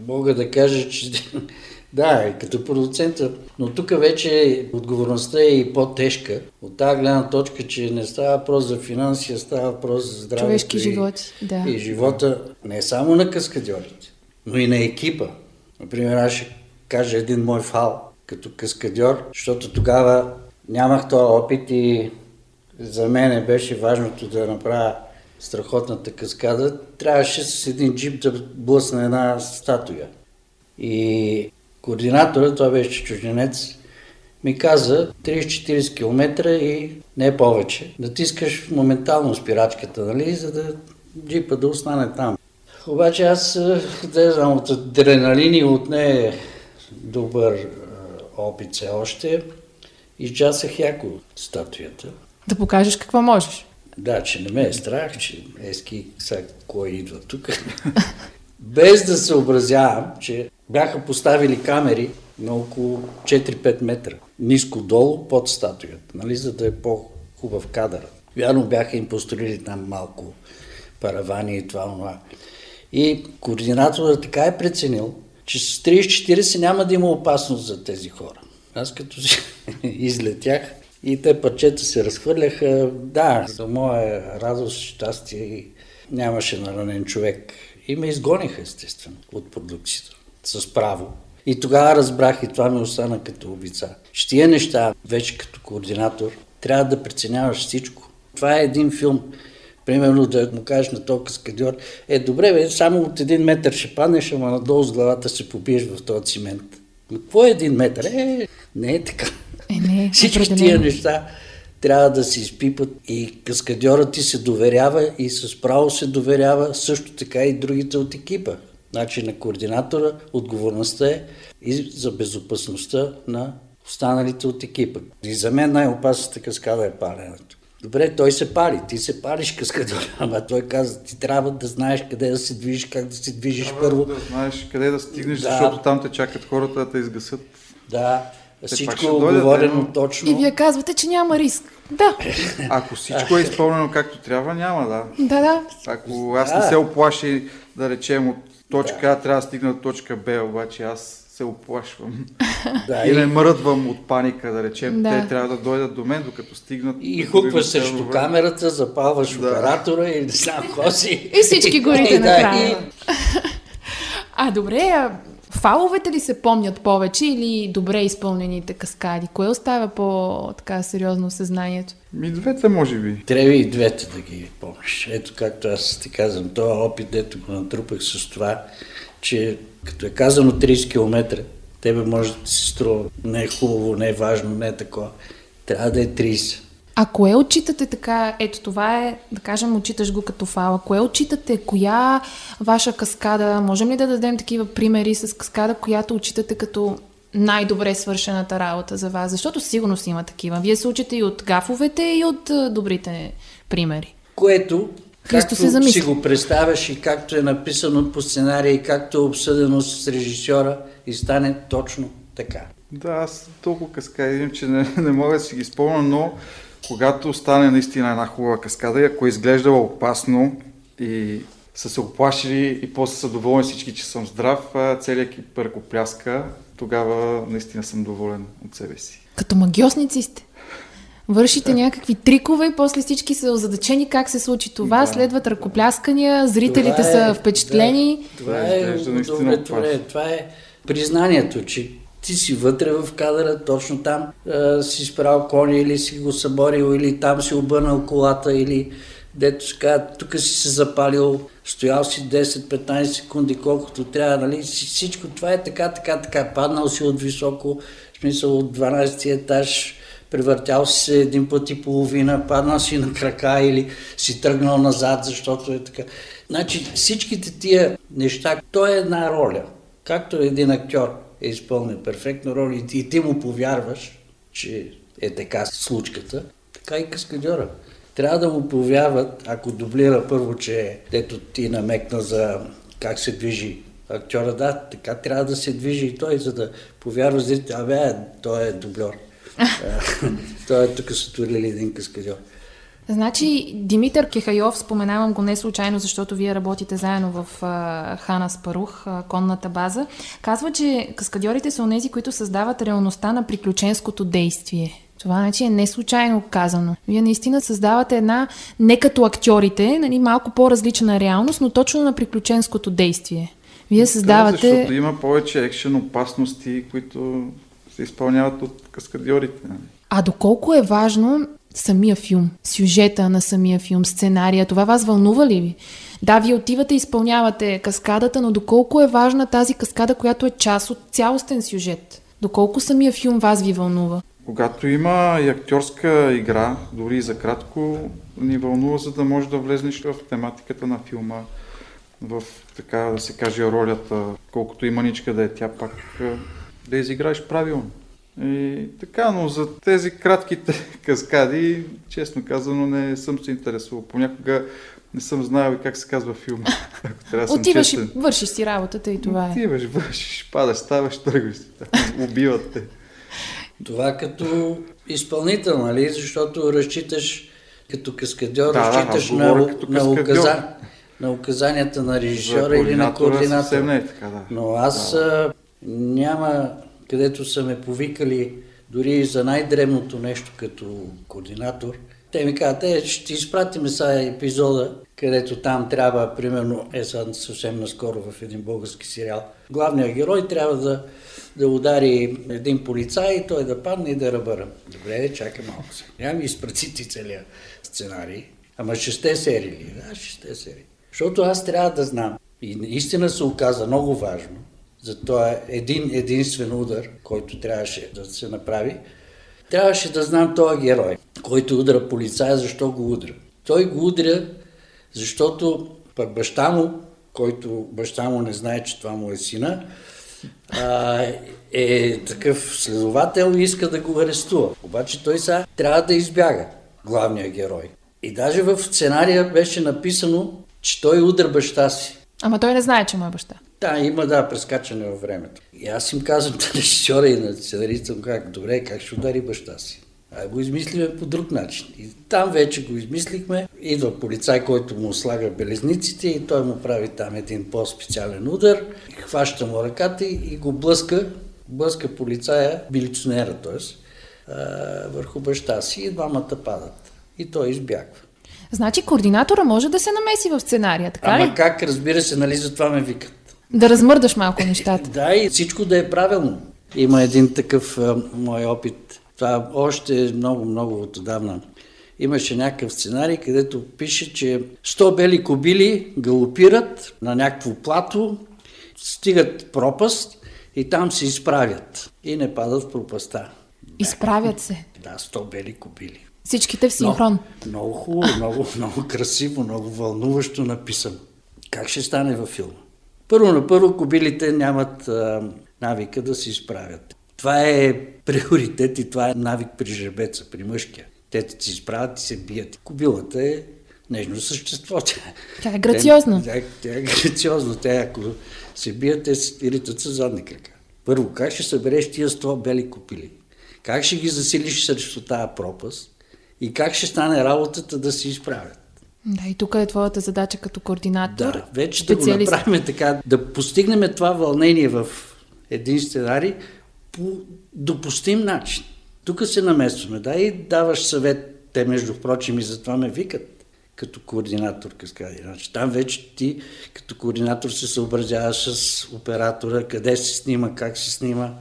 Мога да кажа, че да, и като продуцента. Но тук вече отговорността е и по-тежка. От тази гледна точка, че не става въпрос за финанси, а става въпрос за здравето Човешки и, животи, да. и живота не само на каскадьорите, но и на екипа. Например, аз ще кажа един мой фал като каскадьор, защото тогава нямах този опит и за мен беше важното да направя страхотната каскада. Трябваше с един джип да блъсна една статуя. И координатора, това беше чужденец, ми каза 30-40 км и не повече. Натискаш моментално спирачката, нали, за да джипа да остане там. Обаче аз, е, да знам, от адреналин и от не добър е, опит все още, изчасах яко статуята. Да покажеш какво можеш. Да, че не ме е страх, че ески сега кой идва тук. Без да се образявам, че бяха поставили камери на около 4-5 метра, ниско долу под статуята, нали, за да е по-хубав кадър. Вярно бяха им построили там малко паравани и това, това. И координаторът така е преценил, че с 30-40 няма да има опасност за тези хора. Аз като си излетях и те парчета се разхвърляха, да, за моя радост, щастие нямаше наранен човек. И ме изгониха, естествено, от продукцията. С право. И тогава разбрах и това ми остана като обица. Щия неща, вече като координатор, трябва да преценяваш всичко. Това е един филм. Примерно да му кажеш на този каскадьор, е добре, бе, само от един метър ще паднеш, ама надолу с главата се побиеш в този цимент. Но какво е един метър? Е, не е така. Е, не, Всички тия неща трябва да се изпипат и каскадьорът ти се доверява и с право се доверява също така и другите от екипа. Значи на координатора отговорността е и за безопасността на останалите от екипа. И за мен най-опасната каскада е паленето. Добре, той се пали, ти се палиш каскадора, ама той каза, ти трябва да знаеш къде да се движиш, как да се движиш Трябва първо. да знаеш къде да стигнеш, Да. защото там те чакат хората да те изгасат. Да, пак всичко е оговорено но- точно. И вие казвате, че няма риск. Да, Ако всичко е изпълнено както трябва, няма да. да, да. Ако аз не Да. се оплаши, да речем, от точка А трябва да стигна до точка Б, обаче аз се оплашвам. Да, И и- не мръдвам от паника, да речем. Да. Те трябва да дойдат до мен, докато стигнат. И да хукваш срещу време. камерата, запалваш Да. оператора и не знам какво си. И всички горите И да, накрая. и- А, добре, фаловете ли се помнят повече или добре изпълнените каскади? Кое оставя по-така сериозно съзнанието? Ми двете, може би. Трябва и двете да ги помниш. Ето както аз ти казвам, този опит, дето го натрупах с това, че като е казано 30 км, тебе може да ти се струва не е хубаво, не е важно, не е такова. Трябва да е 30. А кое отчитате така? Ето това е, да кажем, отчиташ го като фала. Кое отчитате? Коя ваша каскада? Можем ли да дадем такива примери с каскада, която отчитате като най-добре свършената работа за вас? Защото сигурно си има такива. Вие се учите и от гафовете, и от добрите примери. Което, Христо както се замисли. си го представяш и както е написано по сценария и както е обсъдено с режисьора и стане точно така. Да, аз толкова каскади имам, че не, не мога да си ги спомня, но когато стане наистина една хубава каскада и ако е изглеждала опасно и са се оплашили и после са доволни всички, че съм здрав, целият екип ръкопляска, тогава наистина съм доволен от себе си. Като магиосници сте. Вършите някакви трикове и после всички са озадачени как се случи това, Да. следват ръкопляскания, зрителите Това са е- впечатлени. Да, това Да, е наистина удовлетворение. опасно. Това е признанието, че Ти си вътре в кадъра, точно там а, си спрал коня или си го съборил, или там си обърнал колата, или дето се казва, тук си се запалил, стоял си 10-15 секунди, колкото трябва, нали? Всичко това е така, така, така. Паднал си от високо, в смисъл от 12 етаж, превъртял си се един път и половина, паднал си на крака или си тръгнал назад, защото е така. Значи всичките тия неща, то е една роля. Както един актьор е изпълнил перфектно роля и ти му повярваш, че е така случката, така и каскадьора. Трябва да му повярват, ако дублира първо, че дето ти намекна за как се движи актьора, да, така трябва да се движи и той, за да повярва абе, той е дублер. той е тук са турили един каскадьор. Значи Димитър Кехайов, споменавам го не случайно, защото вие работите заедно в а, Хана Спарух, а, конната база, казва, че каскадьорите са онези, които създават реалността на приключенското действие. Това значи е не случайно казано. Вие наистина създавате една, не като актьорите, нали, малко по-различна реалност, но точно на приключенското действие. Вие създавате... Да, защото има повече екшен опасности, които се изпълняват от каскадьорите. Нали? А доколко е важно самия филм, сюжета на самия филм, сценария, това вас вълнува ли ви? Да, вие отивате и изпълнявате каскадата, но доколко е важна тази каскада, която е част от цялостен сюжет? Доколко самия филм вас ви вълнува? Когато има и актьорска игра, дори и за кратко, ни вълнува, за да може да влезнеш в тематиката на филма, в, така да се каже, ролята, колкото и маничка да е тя, пак да изиграеш правилно. И така, но за тези кратките каскади, честно казано, не съм се интересувал. Понякога не съм знаел и как се казва филма. Ако трябва да Отиваш и вършиш си работата и това е. Отиваш, вършиш, падаш, ставаш, тръгваш си. Убиват те. Това като изпълнител, нали? Защото разчиташ като каскадьор, да, разчиташ да, на, като на, указа, на указанията на режисьора или на координатора. Не е така, да. Но аз да. няма където са ме повикали дори за най-древното нещо като координатор. Те ми казват, е, ще ти изпратим сега епизода, където там трябва, примерно, е съвсем наскоро в един български сериал. Главният герой трябва да, да удари един полицай и той да падне и да ръбъра. Добре, чакай малко се. Няма ми изпрати ти целият сценарий. Ама шесте серии? Да, шесте серии. Защото аз трябва да знам. И наистина се оказа много важно за този един единствен удар, който трябваше да се направи, трябваше да знам този герой, който удра полицая, защо го удра. Той го удря, защото пък баща му, който баща му не знае, че това му е сина, а, е такъв следовател и иска да го арестува. Обаче той сега трябва да избяга, главния герой. И даже в сценария беше написано, че той удра баща си. Ама той не знае, че му е баща. Да, има да, прескачане във времето. И аз им казвам на режисьора и на сценариста, как, добре, как ще удари баща си? А го измислиме по друг начин. И там вече го измислихме. Идва полицай, който му слага белезниците и той му прави там един по-специален удар. Хваща му ръката и го блъска, блъска полицая, билиционера, т.е. върху баща си и двамата падат. И той избягва. Значи координатора може да се намеси в сценария, така Ама ли? как, разбира се, нали за това ме викат. Да размърдаш малко нещата. да, и всичко да е правилно. Има един такъв а, мой опит. Това още много, много отдавна. Имаше някакъв сценарий, където пише, че 100 бели кобили галопират на някакво плато, стигат пропаст и там се изправят и не падат в пропаста. Изправят се? Да, 100 бели кобили. Всичките в синхрон. Много, много хубаво, много, много красиво, много вълнуващо написано. Как ще стане във филма? Първо на първо кобилите нямат а, навика да се изправят. Това е приоритет и това е навик при жребеца, при мъжкия. Те се изправят и се бият. Кобилата е нежно същество. Тя е грациозна. Тя, тя е грациозна. Тя, ако се бият, те се ритат с задни крака. Първо, как ще събереш тия 100 бели копили? Как ще ги засилиш срещу тази пропаст? И как ще стане работата да се изправят? Да, и тук е твоята задача като координатор. Да, вече да го направим така, да постигнем това вълнение в един сценарий по допустим начин. Тук се намесваме, да, и даваш съвет. Те, между прочим, и затова ме викат като координатор каскади. Значи, там вече ти като координатор се съобразяваш с оператора, къде се снима, как се снима,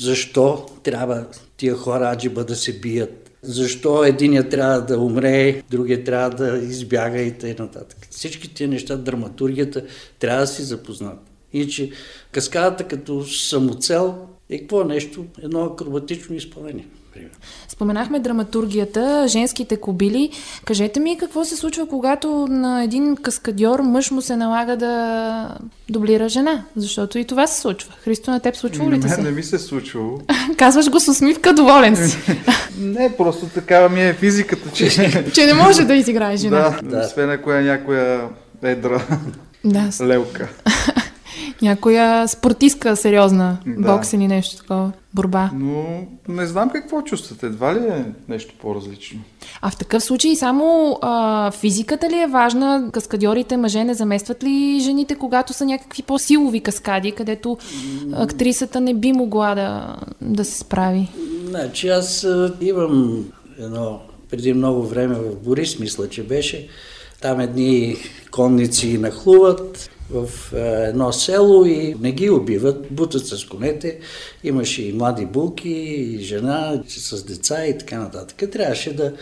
защо трябва тия хора аджиба да се бият, защо единия трябва да умре, другия трябва да избяга и т.н. Всички тия неща, драматургията трябва да си запознат. Иначе каскадата като самоцел е какво нещо? Едно акробатично изпълнение. Споменахме драматургията, женските кобили. Кажете ми какво се случва, когато на един каскадьор мъж му се налага да дублира жена? Защото и това се случва. Христо, на теб случва ли ти се? Не, ми се случвало. Казваш го с усмивка, доволен си. не, просто такава ми е физиката, че... че не може да изиграе жена. Да, да. освен ако е някоя едра да. лелка. Някоя спортистка сериозна, да. бокс или нещо такова, борба. Но не знам какво чувствате. Едва ли е нещо по-различно? А в такъв случай само а, физиката ли е важна? Каскадьорите мъже не заместват ли жените, когато са някакви по-силови каскади, където актрисата не би могла да, да се справи? Значи аз имам едно преди много време в Борис, мисля, че беше. Там едни конници нахлуват, в е, едно село и не ги убиват, бутат с конете. Имаше и млади булки, и жена с деца и така нататък. Трябваше да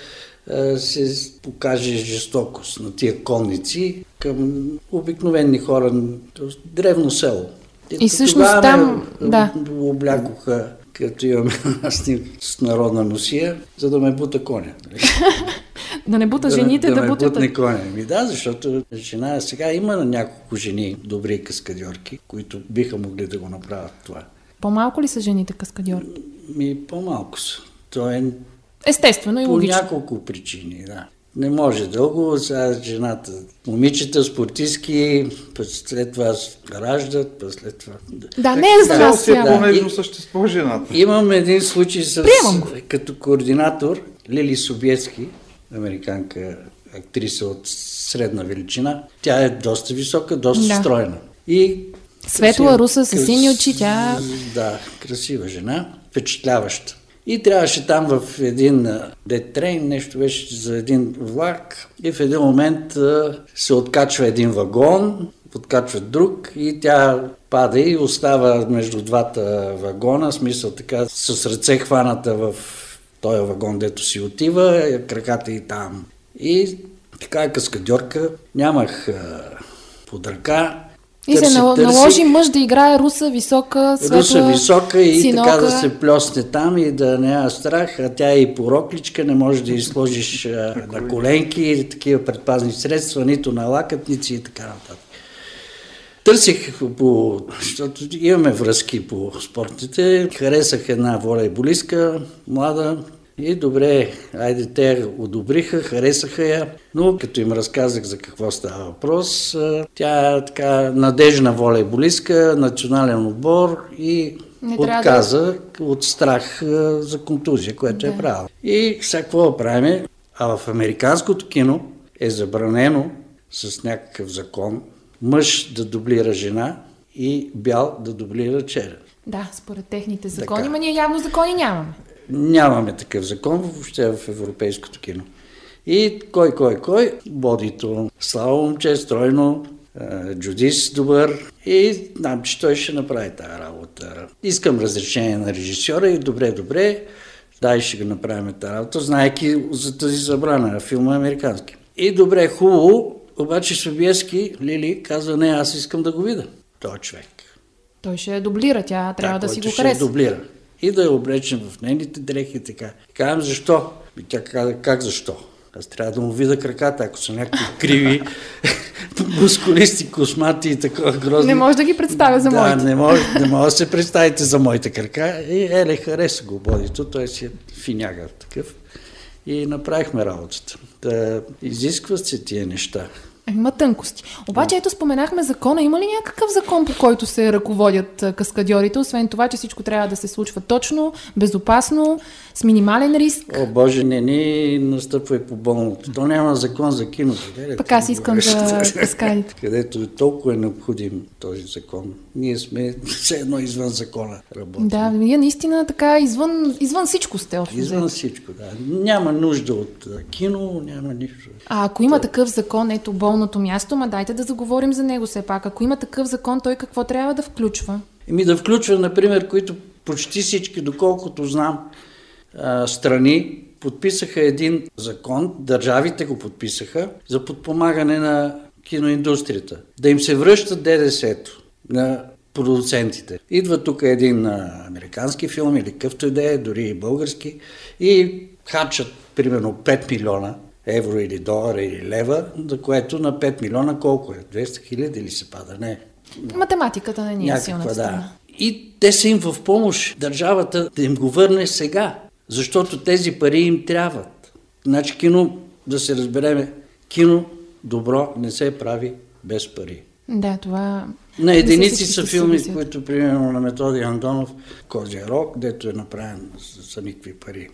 е, се покаже жестокост на тия конници към обикновени хора, древно село. И, и всъщност там, да. облякоха като имаме снимка с народна носия, за да ме бута коня. да не бута жените, да, да, да ме бутне коня. Ми да, защото жена сега има на няколко жени добри каскадьорки, които биха могли да го направят това. По-малко ли са жените каскадьорки? Ми, по-малко са. То е Естествено и логично. По няколко причини, да. Не може дълго, сега жената, момичета, спортистки, след това раждат, пък след това... Да, не е за нас. Да, е същество жената. Имам един случай с... Като координатор Лили Собиецки, американка актриса от средна величина. Тя е доста висока, доста да. стройна. И Светла руса с сини очи, тя... Да, красива жена, впечатляваща. И трябваше там в един детрейн, нещо беше за един влак и в един момент се откачва един вагон, подкачва друг и тя пада и остава между двата вагона, смисъл така с ръце хваната в този вагон, дето си отива, краката и там. И така е каскадьорка, нямах а, под ръка, и търси, се наложи мъж да играе руса висока, светла, Руса висока и синока. така да се плесне там и да няма страх, а тя е и порокличка, не можеш да изложиш на коленки и такива предпазни средства, нито на лакътници и така нататък. Търсих по, защото имаме връзки по спортите, харесах една волейболистка, млада, и добре, айде, те одобриха, харесаха я, но като им разказах за какво става въпрос, тя е така надежна волейболистка, национален отбор и не отказа да... от страх за контузия, което да. е правила. И сега какво правим? А в американското кино е забранено с някакъв закон мъж да дублира жена и бял да дублира черен. Да, според техните закони, но ние явно закони нямаме. Нямаме такъв закон въобще в европейското кино. И кой, кой, кой, бодито, слава момче, стройно, Джудис добър и знам, че той ще направи тази работа. Искам разрешение на режисьора и добре, добре, дай ще го направим тази работа, знаеки за тази забрана, филма е американски. И добре, хубаво, обаче Собиески, Лили, казва, не, аз искам да го видя, този човек. Той ще дублира, тя трябва да, да си го хареса. Ще дублира и да я облечем в нейните дрехи и така. Казвам защо? И тя каза, как защо? Аз трябва да му видя краката, ако са някакви криви, мускулисти, космати и такова грозни. Не може да ги представя за да, моите. Не може, не може да се представите за моите крака. И еле, хареса го бодито, той си е финяга такъв. И направихме работата. Да изискват се тия неща. Има тънкости. Обаче, ето споменахме закона. Има ли някакъв закон, по който се ръководят каскадьорите, освен това, че всичко трябва да се случва точно, безопасно, с минимален риск? О, Боже, не ни настъпва и по болното. То няма закон за киното. Пък аз искам за каскадите. Където е толкова е необходим този закон. Ние сме все едно извън закона работим. Да, вие наистина така извън, извън всичко сте. Извън всичко, да. Няма нужда от кино, няма нищо. А ако има такъв закон, ето болното място, ма дайте да заговорим за него все пак. Ако има такъв закон, той какво трябва да включва? Еми да включва, например, които почти всички, доколкото знам, страни подписаха един закон, държавите го подписаха, за подпомагане на киноиндустрията. Да им се връщат ДДС-то на продуцентите. Идва тук един американски филм или какъвто и да е, дори и български, и хачат примерно 5 милиона евро или долара или лева, за което на 5 милиона колко е? 200 хиляди или се пада? Не. Математиката не ни е силната да. И те са им в помощ държавата да им го върне сега, защото тези пари им трябват. Значи кино, да се разбереме, кино добро не се прави без пари. Да, това... На единици са филми, които, примерно, на Методи Андонов, Козия Рок, дето е направен за никакви пари.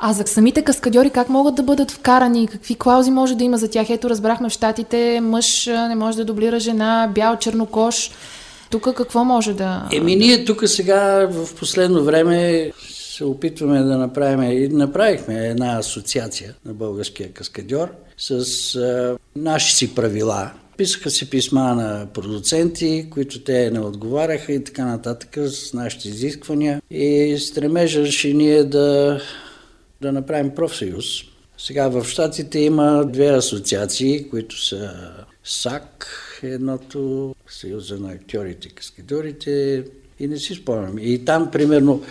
А за самите каскадьори как могат да бъдат вкарани? Какви клаузи може да има за тях? Ето разбрахме в Штатите, мъж не може да дублира жена, бял чернокош. Тук какво може да... Еми ние тук сега в последно време се опитваме да направим и направихме една асоциация на българския каскадьор с а, наши си правила. Писаха си писма на продуценти, които те не отговаряха и така нататък с нашите изисквания. И стремежаше ние да да направим профсъюз. Сега в Штатите има две асоциации, които са САК, едното Съюза на актьорите и каскадорите и не си спомням. И там, примерно,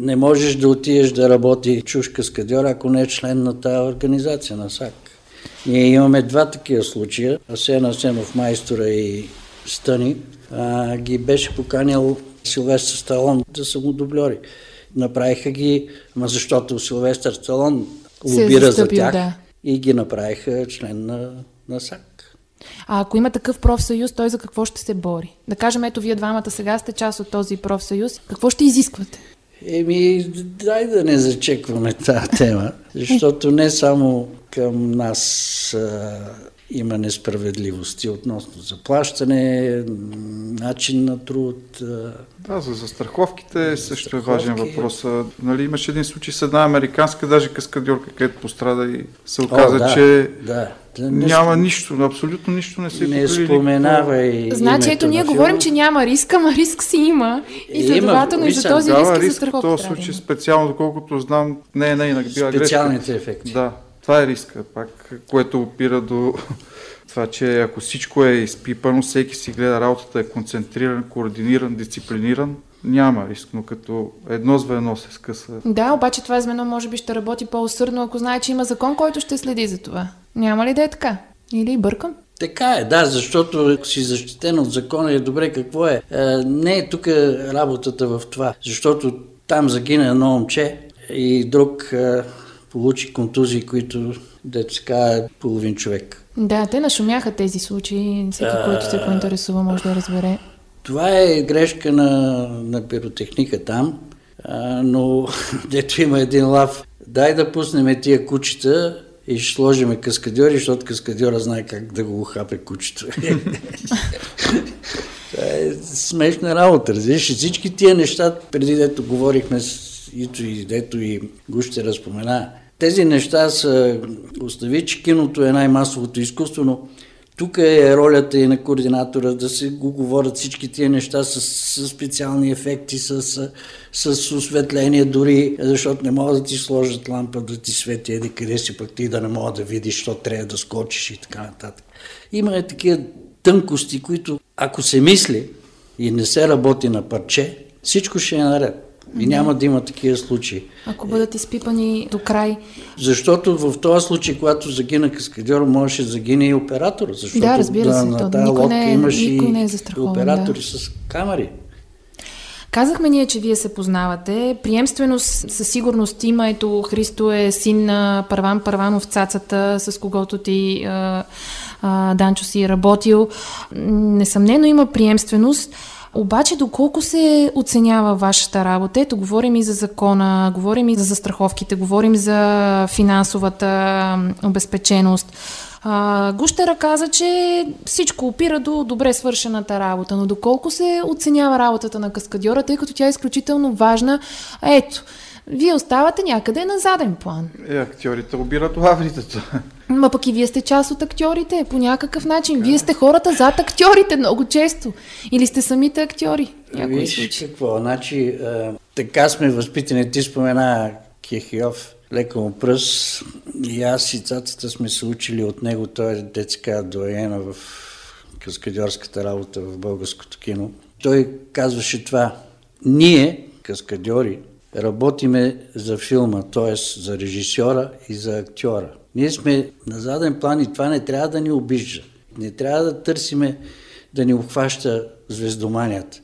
не можеш да отидеш да работи чуж каскадьор, ако не е член на тази организация, на САК. Ние имаме два такива случая. Асен Асенов майстора и Стъни а, ги беше поканил Силвестър Сталон да са му дублери. Направиха ги, ма защото Силвестър Сталон лобира е за тях да. и ги направиха член на, на САК. А ако има такъв профсъюз, той за какво ще се бори? Да кажем, ето вие двамата сега сте част от този профсъюз. Какво ще изисквате? Еми, дай да не зачекваме тази тема, защото не само към нас има несправедливости относно заплащане, начин на труд. Да, за застраховките също е важен въпрос. Нали, имаше един случай с една американска даже каскадьорка, където пострада и се оказа, О, да, че да. Няма нищо, абсолютно нищо не се Не споменава и Значи ето ние говорим, че няма риск, ама риск си има. И следователно и за този риск е риск в този случай специално, доколкото знам, не е нейна била грешка. Специалните ефекти. Да, това е риска, пак, което опира до това, че ако всичко е изпипано, всеки си гледа работата, е концентриран, координиран, дисциплиниран, няма риск, но като едно звено се скъса. Да, обаче това звено може би ще работи по-усърдно, ако знае, че има закон, който ще следи за това. Няма ли да е така? Или бъркам? Така е, да, защото ако си защитен от закона е добре какво е. е не е тук работата в това, защото там загина едно момче и друг е, получи контузии, които, се казва, половин човек. Да, те нашумяха тези случаи. Всеки, който се поинтересува, може да разбере. Това е грешка на, на пиротехника там, а, но дето има един лав. Дай да пуснем тия кучета и ще сложиме каскадьори, защото каскадьора знае как да го хапе кучето. Това е смешна работа, разбираш. Всички тия неща, преди дето говорихме с Ито и дето и го ще разпомена, тези неща са, остави, че киното е най-масовото изкуство, но тук е ролята и на координатора да се го говорят всички тия неща с, с специални ефекти, с, с, осветление дори, защото не могат да ти сложат лампа да ти свети еди къде си, пък ти да не мога да видиш, що трябва да скочиш и така нататък. Има е такива тънкости, които ако се мисли и не се работи на парче, всичко ще е наред. И няма да има такива случаи. Ако бъдат изпипани до край. Защото в този случай, когато загина каскадьор, можеше да загине и оператор. Защото да, разбира се. на тази лодка не е, имаш и не е оператори да. с камери. Казахме ние, че вие се познавате. Приемственост със сигурност има. Ето Христо е син на Първан Първанов, цацата, с когото ти а, а, Данчо си е работил. Несъмнено има приемственост. Обаче, доколко се оценява вашата работа? Ето, говорим и за закона, говорим и за застраховките, говорим за финансовата обезпеченост. А, Гущера каза, че всичко опира до добре свършената работа, но доколко се оценява работата на каскадьора, тъй като тя е изключително важна. Ето, вие оставате някъде на заден план. Е, актьорите обират лаврите. Ма пък и вие сте част от актьорите по някакъв начин. Вие сте хората зад актьорите много често. Или сте самите актьори. Виж случай. какво, значи а, така сме възпитани. Ти спомена Кехиов, леко му пръс. И аз и цацата сме се учили от него. Той е детска доена в каскадьорската работа в българското кино. Той казваше това. Ние, каскадьори, работиме за филма, т.е. за режисьора и за актьора. Ние сме на заден план и това не трябва да ни обижда. Не трябва да търсиме да ни обхваща звездоманията.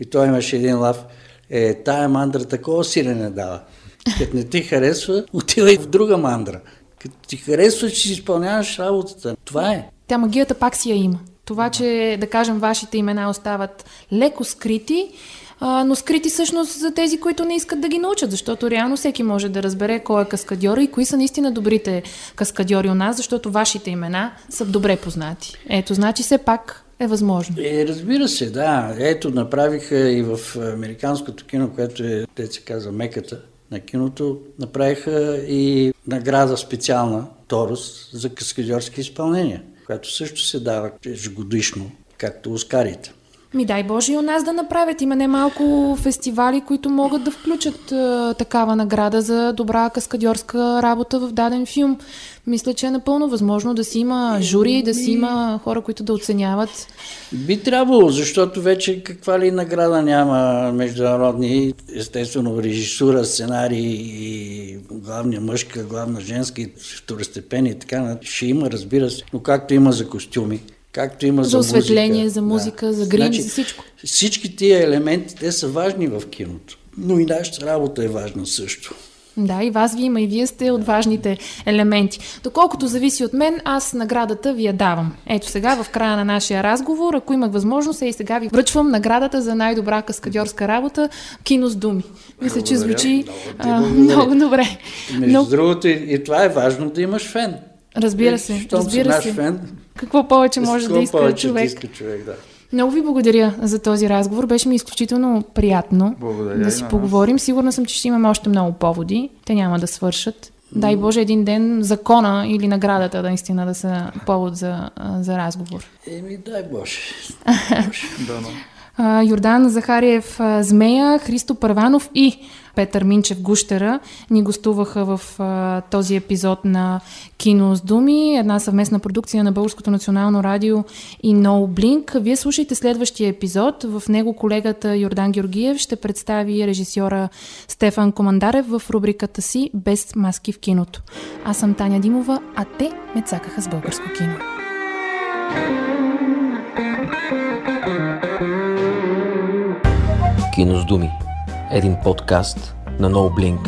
И той имаше един лав. Е, тая мандра такова сирене дава. Като не ти харесва, отивай в друга мандра. Като ти харесва, че си изпълняваш работата. Това е. Тя магията пак си я има. Това, че, да кажем, вашите имена остават леко скрити, а, но скрити всъщност за тези, които не искат да ги научат, защото реално всеки може да разбере кой е каскадьор и кои са наистина добрите каскадьори у нас, защото вашите имена са добре познати. Ето, значи все пак е възможно. Е, разбира се, да. Ето, направиха и в американското кино, което е, те се казва, меката на киното, направиха и награда специална, Торос, за каскадьорски изпълнения, която също се дава ежегодишно, както Оскарите. Ми дай Боже и у нас да направят. Има немалко фестивали, които могат да включат а, такава награда за добра каскадьорска работа в даден филм. Мисля, че е напълно възможно да си има жури, да си има хора, които да оценяват. Би трябвало, защото вече каква ли награда няма международни, естествено режисура, сценарий и главния мъжка, главна женска и второстепени и така. Ще има, разбира се, но както има за костюми както има за, за осветление, музика, за музика, да. за грим, значи, за всичко. Всички тия елементи, те са важни в киното. Но и нашата работа е важна също. Да, и вас ви има, и вие сте от важните елементи. Доколкото зависи от мен, аз наградата ви я давам. Ето сега, в края на нашия разговор, ако имах възможност, е и сега ви връчвам наградата за най-добра каскадьорска работа кино с думи. Мисля, че звучи много, а, много добре. Между Но... другото, и, и това е важно да имаш фен. Разбира се, Щом разбира се. Фен, какво повече може да иска човек? Да иска човек да. Много ви благодаря за този разговор. Беше ми изключително приятно благодаря да си поговорим. Сигурна съм, че ще имаме още много поводи. Те няма да свършат. Дай Боже един ден закона или наградата да наистина да са повод за, за разговор. Еми, дай Боже. да, но. Йордан Захариев Змея, Христо Първанов и Петър Минчев Гущера ни гостуваха в а, този епизод на Кино с думи, една съвместна продукция на Българското национално радио и No Blink. Вие слушайте следващия епизод. В него колегата Йордан Георгиев ще представи режисьора Стефан Командарев в рубриката си Без маски в киното. Аз съм Таня Димова, а те ме цакаха с българско кино. Кино с думи. Един подкаст на NoBlink.